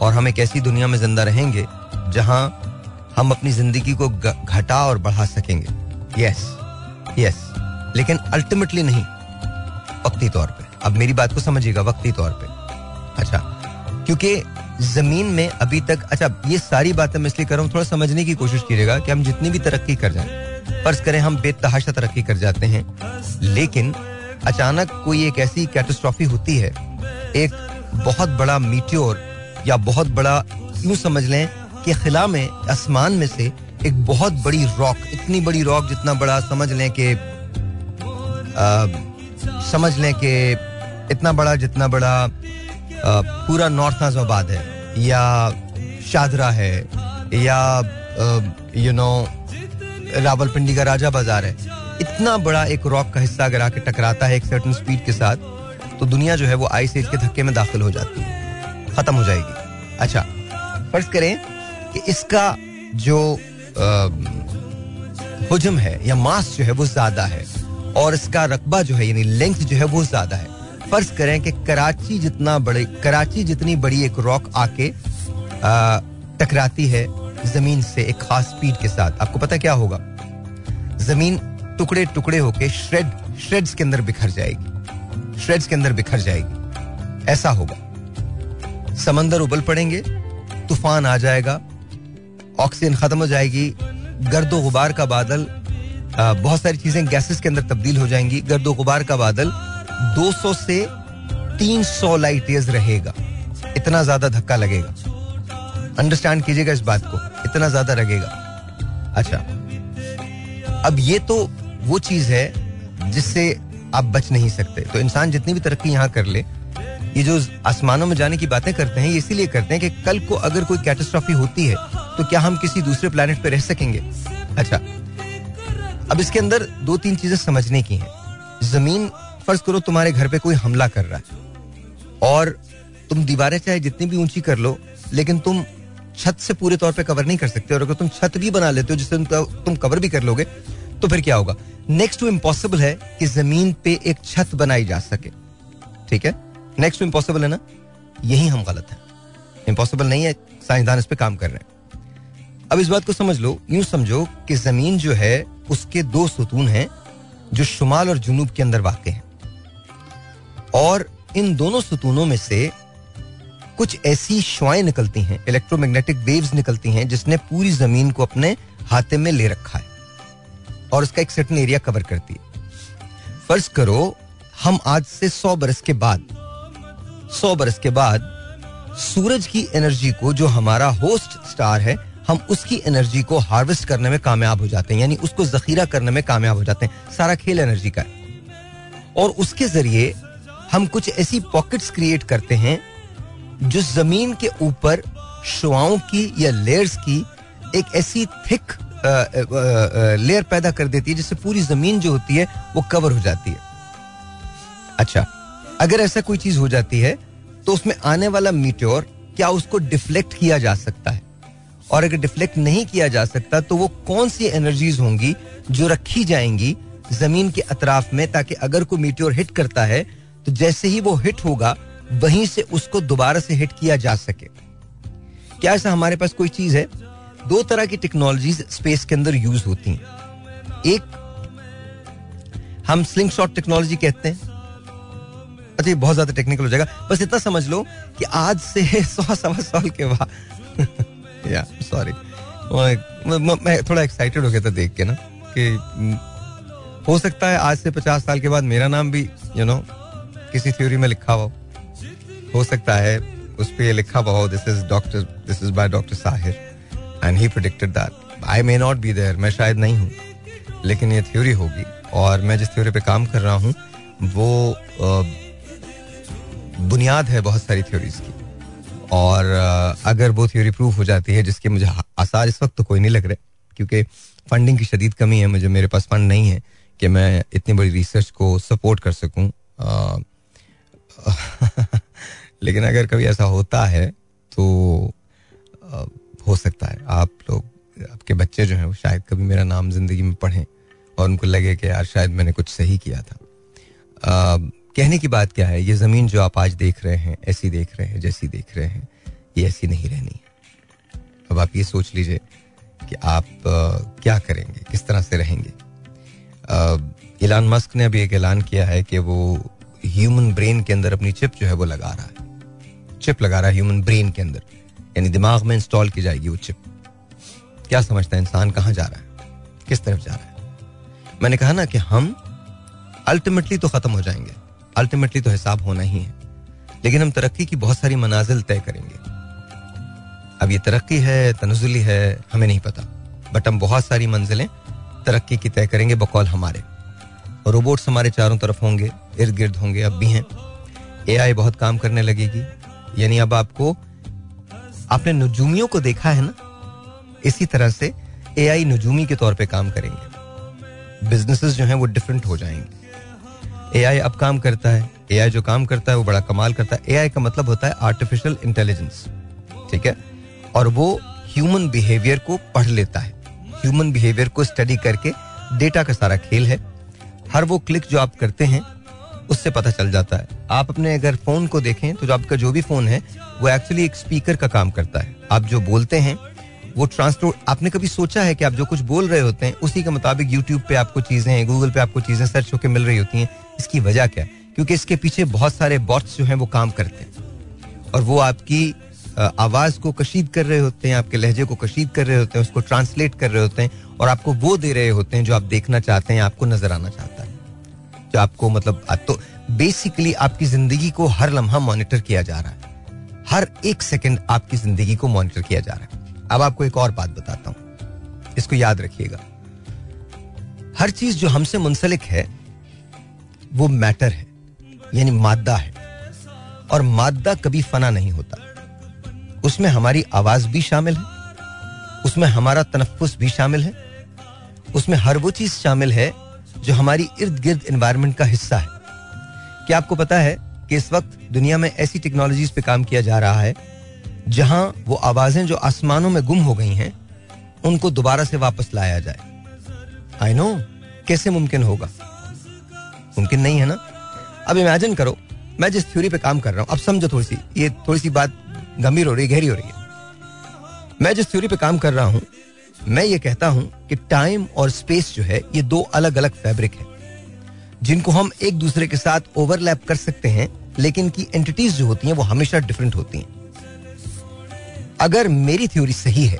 और हम एक ऐसी दुनिया में ज़िंदा रहेंगे जहाँ हम अपनी ज़िंदगी को घटा और बढ़ा सकेंगे। यस यस लेकिन अल्टीमेटली नहीं, वक्ती तौर पे। अब मेरी बात को समझिएगा, वक्ती तौर पे। अच्छा क्योंकि ज़मीन में अभी तक अच्छा ये सारी बातें मैं इसलिए कर रहा हूँ, थोड़ा समझने की कोशिश कीजिएगा कि हम जितनी भी तरक्की कर जाए, फ़र्ज़ करें हम बेतहाशा तरक्की कर जाते हैं, लेकिन अचानक कोई एक ऐसी कैटेस्ट्रॉफी होती है, एक बहुत बड़ा मीट्योर या बहुत बड़ा, यूँ समझ लें कि खिला में, आसमान में से एक बहुत बड़ी रॉक इतनी बड़ी रॉक जितना बड़ा, समझ लें कि समझ लें कि इतना बड़ा, जितना बड़ा पूरा नॉर्थ नाजाबाद है, या शादरा है, या यू नो रावलपिंडी का राजा बाज़ार है, इतना बड़ा एक रॉक का हिस्सा अगर आके टकराता है एक सर्टन स्पीड के साथ तो दुनिया जो है वो आइस एज के धक्के में दाखिल हो जाती है, खत्म हो जाएगी। अच्छा फ़र्ज़ करें कि इसका जो हजम है, या मास जो है वो ज़्यादा है और इसका रकबा जो है, यानी लेंथ जो है, वो ज़्यादा है। फ़र्ज़ करें कि कराची जितना बड़े, कराची जितनी बड़ी एक रॉक आके टकराती है ज़मीन से एक खास स्पीड के साथ। आपको पता क्या होगा? ज़मीन टुकड़े टुकड़े होके श्रेड श्रेड्स के अंदर बिखर जाएगी। श्रेड्स के अंदर बिखर जाएगी। ऐसा होगा। समंदर उबल पड़ेंगे, तूफ़ान आ जाएगा ऑक्सीजन खत्म हो जाएगी, गर्दो गुबार का बादल बहुत सारी चीज़ें गैसेस के अंदर तब्दील हो जाएँगी। गर्दो गुबार का बादल 200 से 300 लाइट ईयर्स रहेगा। इतना ज़्यादा धक्का लगेगा। अंडरस्टैंड कीजिएगा इस बात को। इतना ज़्यादा लगेगा। अच्छा। अब ये तो वो चीज़ है जिससे आप बच नहीं सकते। तो इंसान जितनी भी तरक्की यहाँ कर ले, ये जो आसमानों में जाने की बातें करते हैं, ये इसीलिए करते हैं कि कल को अगर कोई कैटेस्ट्रॉफी होती है तो क्या हम किसी दूसरे प्लेनेट पर रह सकेंगे? अच्छा। अब इसके अंदर दो तीन चीज़ें समझने की हैं। ज़मीन, फ़र्ज़ करो तुम्हारे घर पे कोई हमला कर रहा है। और तुम दीवारें चाहे जितनी भी ऊँची कर लो, लेकिन तुम छत से पूरे तौर पे कवर नहीं कर सकते। और अगर तुम छत भी बना लेते हो, जिससे तुम कवर भी कर लोगे तो फिर क्या होगा? नेक्स्ट टू इम्पॉसिबल है कि ज़मीन पे एक छत बनाई जा सके। ठीक है? नेक्स्ट टू इम्पॉसिबल है ना? यही हम गलत है। इम्पॉसिबल नहीं है, साइंसदान इस पर काम कर रहे हैं। अब इस बात को समझ लो, यूँ समझो कि ज़मीन जो है उसके दो सुतून हैं, जो शुमाल और जुनूब के अंदर वाक़ हैं। और इन दोनों सुतूनों में से कुछ ऐसी शुआएँ निकलती हैं इलेक्ट्रोमैग्नेटिक वेव्स निकलती हैं, जिसने पूरी ज़मीन को अपने हाथे में ले रखा है। और उसका एक सर्टन एरिया कवर करती है। फ़र्ज़ करो, हम आज से सौ बरस के बाद, सौ बरस के बाद सूरज की एनर्जी को जो हमारा होस्ट स्टार है हम उसकी एनर्जी को हार्वेस्ट करने में कामयाब हो जाते हैं, यानी उसको जखीरा करने में कामयाब हो जाते हैं। सारा खेल एनर्जी का है। और उसके ज़रिए हम कुछ ऐसी पॉकेट्स क्रिएट करते हैं, जो ज़मीन के ऊपर शुआओं की या लेयर्स की एक ऐसी थिक लेयर पैदा कर देती है, जिससे पूरी ज़मीन जो होती है, वो कवर हो जाती है। अच्छा अगर ऐसा कोई चीज़ हो जाती है तो उसमें आने वाला मीट्योर क्या उसको डिफ्लेक्ट किया जा सकता है? और अगर डिफ्लेक्ट नहीं किया जा सकता तो वो कौन सी एनर्जीज होंगी जो रखी जाएँगी ज़मीन के अतराफ में ताकि अगर कोई मीट्योर हिट करता है तो जैसे ही वो हिट होगा, वहीं से उसको दोबारा से हिट किया जा सके। क्या ऐसा हमारे पास कोई चीज़ है? दो तरह की टेक्नोलॉजीज़ स्पेस के अंदर यूज़ होती हैं। एक, हम स्लिंग शॉट टेक्नोलॉजी कहते हैं। अच्छा बहुत ज़्यादा टेक्निकल हो जाएगा। बस इतना समझ लो कि आज से सौ सवा साल के बाद या सॉरी मैं थोड़ा एक्साइटेड हो गया था देख के ना कि हो सकता है आज से पचास साल के बाद मेरा नाम भी यू you नो know, किसी थ्योरी में लिखा हुआ हो सकता है उस पर लिखा हुआ हो this is doctor this is by doctor Sahir and he predicted that I may not be there मैं शायद नहीं हूँ लेकिन ये थ्योरी होगी और मैं जिस थ्योरी पे काम कर रहा हूँ वो बुनियाद है बहुत सारी थ्योरीज की। और अगर वो थ्योरी प्रूफ हो जाती है जिसके मुझे आसार इस वक्त तो कोई नहीं लग रहा क्योंकि फंडिंग की शदीद कमी है मुझे मेरे पास फंड नहीं है कि मैं इतनी बड़ी रिसर्च को सपोर्ट कर सकूँ। लेकिन अगर कभी ऐसा होता है तो हो सकता है। आप लोग आपके बच्चे जो हैं वो शायद कभी मेरा नाम ज़िंदगी में पढ़ें और उनको लगे कि यार शायद मैंने कुछ सही किया था। आ, कहने की बात क्या है? ये ज़मीन जो आप आज देख रहे हैं ऐसी देख रहे हैं जैसी देख रहे हैं ये ऐसी नहीं रहनी अब आप ये सोच लीजिए कि आप आ, क्या करेंगे किस तरह से रहेंगे। इलान मस्क ने अभी एक ऐलान किया है कि वो ह्यूमन ब्रेन के अंदर अपनी चिप जो है वो लगा रहा है। चिप लगा रहा है ह्यूमन ब्रेन के अंदर। यानी दिमाग में इंस्टॉल की जाएगी वो चिप क्या समझता है इंसान कहाँ जा रहा है? किस तरफ़ जा रहा है? मैंने कहा ना कि हम अल्टीमेटली तो खत्म हो जाएँगे। अल्टीमेटली तो हिसाब होना ही है। लेकिन हम तरक्की की बहुत सारी मनाजिल तय करेंगे। अब ये तरक्की है, तनजुली है, हमें नहीं पता। बट हम बहुत सारी मंजिलें तरक्की की तय करेंगे, बकौल हमारे। रोबोट्स हमारे चारों तरफ़ होंगे इर्द गिर्द होंगे, अब भी हैं। एआई बहुत काम करने लगेगी। यानी अब आपको, आपने नजूमियों को देखा है ना? इसी तरह से ए आई नजूमी के तौर पे काम करेंगे। बिजनेसेस जो हैं वो डिफरेंट हो जाएँगे। एआई अब काम करता है। एआई जो काम करता है, वो बड़ा कमाल करता है। एआई का मतलब होता है आर्टिफिशियल इंटेलिजेंस ठीक है? और वो ह्यूमन बिहेवियर को पढ़ लेता है। ह्यूमन बिहेवियर को स्टडी करके डेटा का सारा खेल है। हर वो क्लिक जो आप करते हैं, उससे पता चल जाता है। आप अपने अगर फ़ोन को देखें तो जो आपका जो भी फ़ोन है, वो एक्चुअली एक स्पीकर का काम करता है। आप जो बोलते हैं, वो ट्रांसपोर्ट आपने कभी सोचा है कि आप जो कुछ बोल रहे होते हैं, उसी के मुताबिक यूट्यूब पे आपको चीज़ें गूगल पे आपको चीज़ें सर्च होकर मिल रही होती हैं इसकी वजह क्या? है क्योंकि इसके पीछे बहुत सारे बॉट्स जो हैं वो काम करते हैं। और वो आपकी आवाज़ को कशीद कर रहे होते हैं, आपके लहजे को कशीद कर रहे होते हैं, उसको ट्रांसलेट कर रहे होते हैं और आपको वो दे रहे होते हैं जो आप देखना चाहते हैं, आपको नज़र आना चाहता है। जो आपको मतलब तो बेसिकली आपकी ज़िंदगी को हर लम्हा मॉनिटर किया जा रहा है। हर एक सेकंड आपकी ज़िंदगी को मॉनिटर किया जा रहा है। अब आपको एक और बात बताता हूँ। इसको याद रखिएगा। हर चीज़ जो हमसे मुंसलिक है वो मैटर है, यानी मादा है। और मादा कभी फना नहीं होता। उसमें हमारी आवाज़ भी शामिल है, उसमें हमारा तनफुस भी शामिल है, उसमें हर वो चीज़ शामिल है जो हमारी इर्द गिर्द इन्वायरमेंट का हिस्सा है। क्या आपको पता है कि इस वक्त दुनिया में ऐसी टेक्नोलॉजीज़ पे काम किया जा रहा है, जहाँ वो आवाज़ें जो आसमानों में गुम हो गई हैं, उनको दोबारा से वापस लाया जाए? आई नो कैसे मुमकिन होगा? मुमकिन नहीं है ना? अब इमेजिन करो, मैं जिस थ्योरी पे काम कर रहा हूँ, अब समझो थोड़ी सी ये थोड़ी सी बात गंभीर हो रही है, गहरी हो रही है। मैं जिस थ्योरी पे काम कर रहा हूँ, मैं ये कहता हूँ कि टाइम और स्पेस जो है, ये दो अलग अलग फैब्रिक है, जिनको हम एक दूसरे के साथ ओवरलैप कर सकते हैं, लेकिन की एंटिटीज जो होती हैं, वो हमेशा डिफरेंट होती हैं। अगर मेरी थ्योरी सही है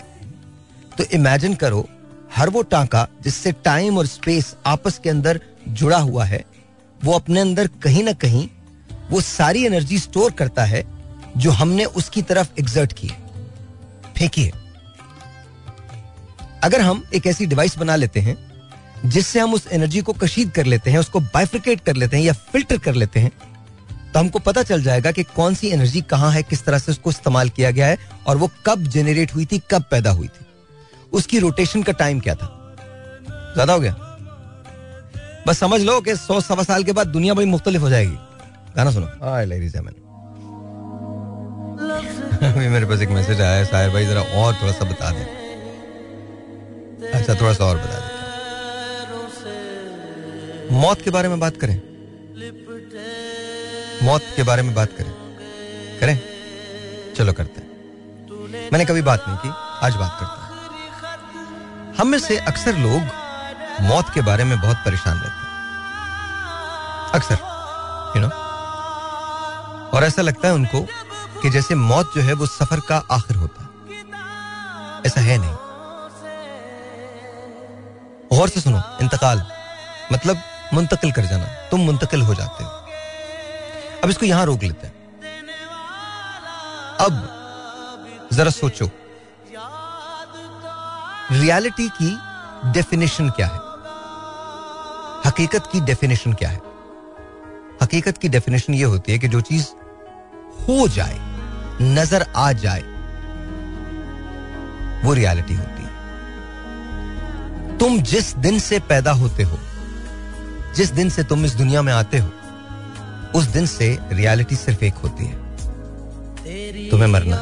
तो इमेजिन करो, हर वो टांका जिससे टाइम और स्पेस आपस के अंदर जुड़ा हुआ है वो अपने अंदर कहीं ना कहीं वो सारी एनर्जी स्टोर करता है जो हमने उसकी तरफ़ एग्जर्ट की है। फेंकी है। अगर हम एक ऐसी डिवाइस बना लेते हैं, जिससे हम उस एनर्जी को कशीद कर लेते हैं, उसको बाइफ्रिकेट कर लेते हैं या फ़िल्टर कर लेते हैं तो हमको पता चल जाएगा कि कौन सी एनर्जी कहाँ है, किस तरह से उसको इस्तेमाल किया गया है और वो कब जेनरेट हुई थी, कब पैदा हुई थी। उसकी रोटेशन का टाइम क्या था? ज़्यादा हो गया? बस समझ लो कि सौ सवा साल के बाद दुनिया बड़ी मुख्तलिफ़ हो जाएगी। गाना सुनो। अभी मेरे पास एक मैसेज आया है साहिर भाई जरा और थोड़ा सा बता दें। अच्छा थोड़ा सा और बता दें। मौत के बारे में बात करें। मौत के बारे में बात करें। करें? चलो करते हैं। मैंने कभी बात नहीं की आज बात करते हैं। हम में से अक्सर लोग मौत के बारे में बहुत परेशान रहते हैं। अक्सर यू नो और ऐसा लगता है उनको कि जैसे मौत जो है वो सफ़र का आखिर होता है। ऐसा है नहीं। गौर से सुनो, इंतकाल मतलब मुंतकिल कर जाना, तुम मुंतकिल हो जाते हो। अब इसको यहाँ रोक लेते हैं। अब जरा सोचो, रियलिटी की डेफिनेशन क्या है? हकीकत की डेफिनेशन क्या है? हकीकत की डेफिनेशन यह होती है कि जो चीज़ हो जाए, नज़र आ जाए, वो रियलिटी होती है। तुम जिस दिन से पैदा होते हो, जिस दिन से तुम इस दुनिया में आते हो, उस दिन से रियलिटी सिर्फ़ एक होती है। तुम्हें मरना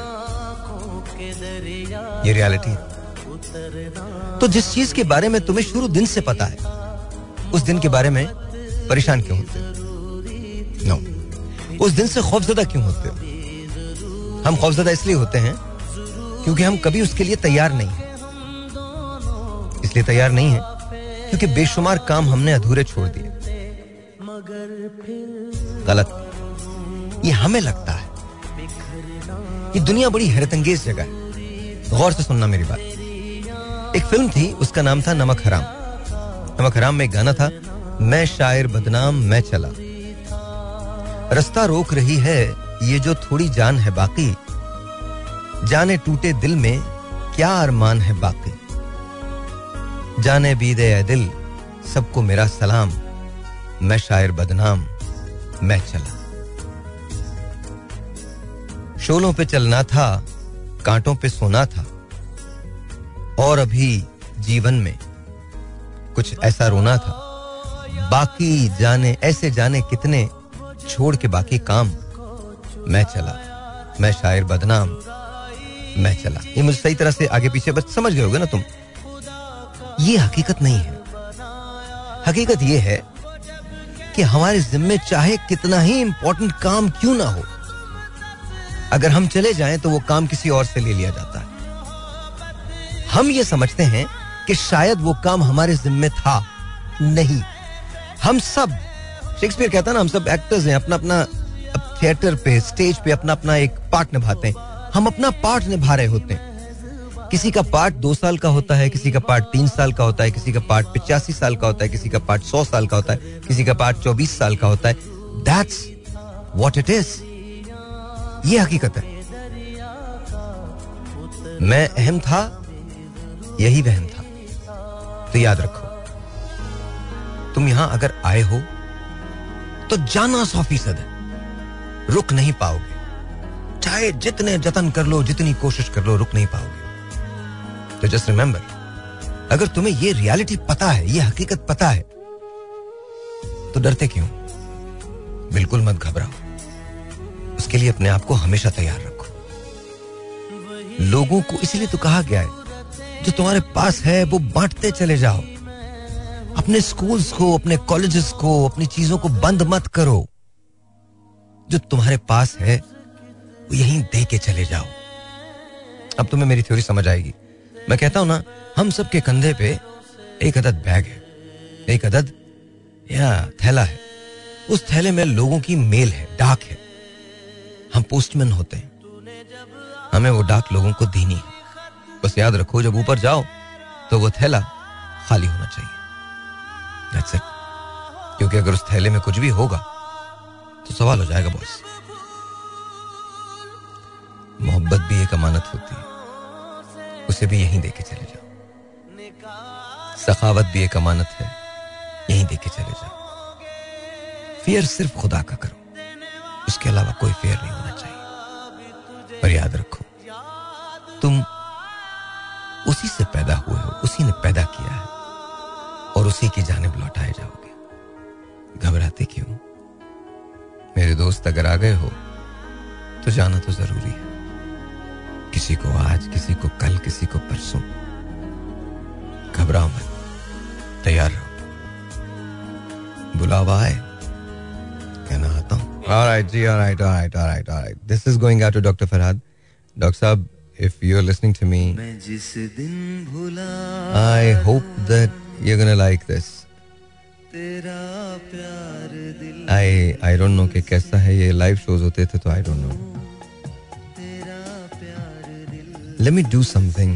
ये रियलिटी है। तो जिस चीज़ के बारे में तुम्हें शुरू दिन से पता है उस दिन के बारे में परेशान क्यों होते? हो नो उस दिन से खौफजदा क्यों होते? हो हम खौफजदा इसलिए होते हैं क्योंकि हम कभी उसके लिए तैयार नहीं है। इसलिए तैयार नहीं है क्योंकि बेशुमार काम हमने अधूरे छोड़ दिए। गलत। ये हमें लगता है ये दुनिया बड़ी हैरतंगेज जगह है। गौर से सुनना मेरी बात। एक फ़िल्म थी, उसका नाम था नमक हराम। हराम में गाना था, मैं शायर बदनाम, मैं चला। रास्ता रोक रही है, ये जो थोड़ी जान है बाकी। जाने टूटे दिल में क्या अरमान है बाकी। जाने बीदे दिल, सबको मेरा सलाम। मैं शायर बदनाम, मैं चला। शोलों पे चलना था, कांटों पे सोना था, और अभी जीवन में कुछ ऐसा रोना था। बाकी जाने, ऐसे जाने कितने छोड़ के बाकी काम। मैं चला। मैं शायर बदनाम। मैं चला। ये मुझे सही तरह से आगे पीछे, बस समझ गए होगे ना तुम? ये हकीकत नहीं है। हकीकत ये है कि हमारे जिम्मे चाहे कितना ही इंपॉर्टेंट काम क्यों ना हो, अगर हम चले जाएँ तो वो काम किसी और से ले लिया जाता है। हम ये समझते हैं कि शायद वो काम हमारे जिम्मे था। नहीं। हम सब शेक्सपियर कहता है ना, हम सब एक्टर्स हैं अपना अपना थिएटर पे स्टेज पे अपना अपना एक पार्ट निभाते हैं। हम अपना पार्ट निभा रहे होते हैं। किसी का पार्ट दो साल का होता है, किसी का पार्ट तीन साल का होता है, किसी का पार्ट पिचासी साल का होता है, किसी का पार्ट सौ साल का होता है, किसी का पार्ट चौबीस साल का होता है। दैट्स वॉट इट इज़ ये हकीकत है। मैं अहम था, यही था। तो याद रखो। तुम यहाँ अगर आए हो तो जाना सौ फ़ीसद है। रुक नहीं पाओगे। चाहे जितने जतन कर लो, जितनी कोशिश कर लो, रुक नहीं पाओगे। तो जस्ट रिमेंबर अगर तुम्हें ये रियलिटी पता है, ये हकीकत पता है तो डरते क्यों? बिल्कुल मत घबराओ। उसके लिए अपने आप को हमेशा तैयार रखो। लोगों को इसलिए तो कहा गया है जो तुम्हारे पास है, वो बांटते चले जाओ। अपने स्कूल्स को, अपने कॉलेजेस को, अपनी चीज़ों को बंद मत करो। जो तुम्हारे पास है, वो यहीं दे के चले जाओ। अब तुम्हें मेरी थ्योरी समझ आएगी। मैं कहता हूँ ना, हम सब के कंधे पे एक अदद बैग है। एक अदद, या थैला है। उस थैले में लोगों की मेल है, डाक है। हम पोस्टमैन होते हैं। हमें वो डाक लोगों को देनी है। बस याद रखो, जब ऊपर जाओ तो वो थैला खाली होना चाहिए। That's it. क्योंकि अगर उस थैले में कुछ भी होगा तो सवाल हो जाएगा बॉस मोहब्बत भी एक अमानत होती है। उसे भी यहीं देके चले जाओ। सखावत भी एक अमानत है, यहीं देके चले जाओ। फियर सिर्फ़ खुदा का करो। उसके अलावा कोई फियर नहीं होना चाहिए। पर याद रखो, तुम उसी से पैदा हुए हो उसी ने पैदा किया है और उसी की जानब लौटाए जाओगे घबराते क्यों मेरे दोस्त अगर आ गए हो तो जाना तो ज़रूरी है किसी को आज किसी को कल किसी को परसों घबराओ मत तैयार रहो बुलावा आए कहना आता हूँ Alright, ji, alright, alright, alright, alright. This is going out to Dr. Farhad. Dr. Saab, if you're listening to me, I hope that you're gonna like this. I I don't know कि कैसा है ये live shows होते थे तो I don't know. Let me do something.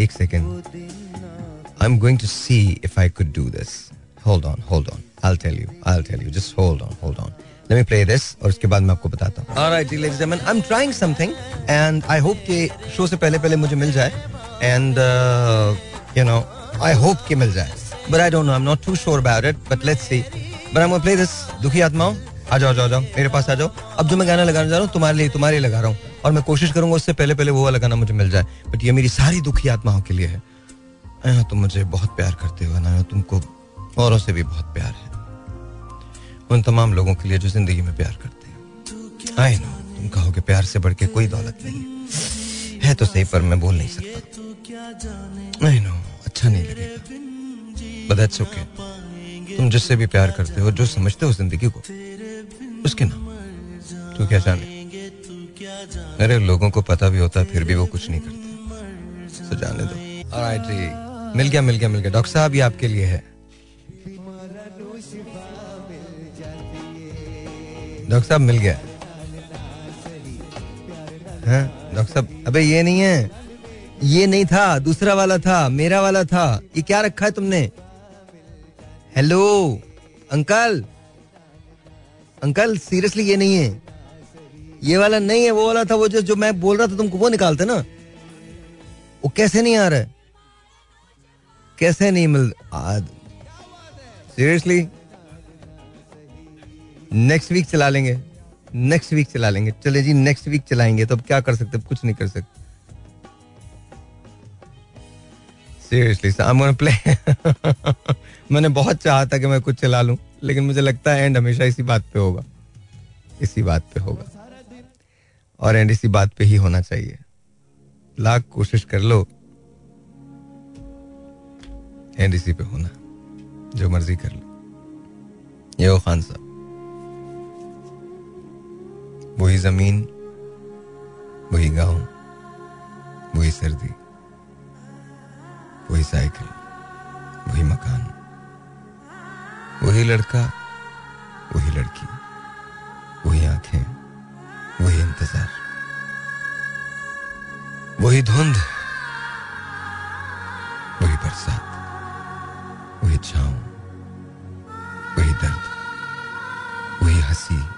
एक second. I'm going to see if I could do this. Hold on, hold on. I'll tell you. I'll tell you. Just hold on, hold on. Let me play this और उसके बाद मैं आपको बताता हूँ. All right, ladies and gentlemen, I'm trying something and I hope कि show से पहले पहले मुझे मिल जाए uh, you know I hope कि मिल जाए. But I don't know. I'm not too sure about it. But let's see. But I'm gonna play this. दुखी आत्माओं आ जाओ जाओ जाओ मेरे पास आ जाओ अब जो मैं गाना लगाने जा रहा हूँ तुम्हारे लिए तुम्हारे लिए लगा रहा हूँ और मैं कोशिश करूँगा उससे पहले पहले वो वाला गाना मुझे मिल जाए बट ये मेरी सारी दुखी आत्माओं के लिए है तुम मुझे बहुत प्यार करते हो ना तुमको औरों से भी बहुत प्यार है उन तमाम लोगों के लिए जो ज़िंदगी में प्यार करते हैं। आई नो, तुम कहोगे प्यार से बढ़ के कोई दौलत नहीं है। तो सही, पर मैं बोल नहीं सकता। आई नो अच्छा नहीं लगेगा। बट तुम जिससे भी प्यार करते हो, जो समझते हो ज़िंदगी को, उसके नाम। तू क्या जाने? अरे, लोगों को पता भी होता है फिर भी वो कुछ नहीं करते। तो जाने दो जी। मिल गया मिल गया मिल गया। डॉक्टर साहब, ये आपके लिए है। डॉक्टर साहब मिल गया। डॉक्टर साहब, अबे ये नहीं है। ये नहीं था, दूसरा वाला था, मेरा वाला था। ये क्या रखा है तुमने? Hello uncle. अंकल सीरियसली ये नहीं है। ये वाला नहीं है, वो वाला था, वो जो जो मैं बोल रहा था तुमको, वो निकालते ना। वो कैसे नहीं आ रहा है? कैसे नहीं मिल सीरियसली नेक्स्ट वीक चला लेंगे। नेक्स्ट वीक चला लेंगे। चले जी नेक्स्ट वीक चलाएँगे तो अब क्या कर सकते? कुछ नहीं कर सकते। सीरियसली प्ले मैंने बहुत चाहा था कि मैं कुछ चला लूँ, लेकिन मुझे लगता है एंड हमेशा इसी बात पे होगा। इसी बात पे होगा। और एंड इसी बात पे ही होना चाहिए। लाख कोशिश कर लो। एंड इसी पे होना। जो मर्ज़ी कर लो। ये खान साहब। वही ज़मीन, वही गाँव, वही सर्दी, वही साइकिल, वही मकान, वही लड़का, वही लड़की, वही आँखें, वही इंतज़ार, वही धुंध, वही बरसात, वही छाव, वही दर्द, वही हँसी।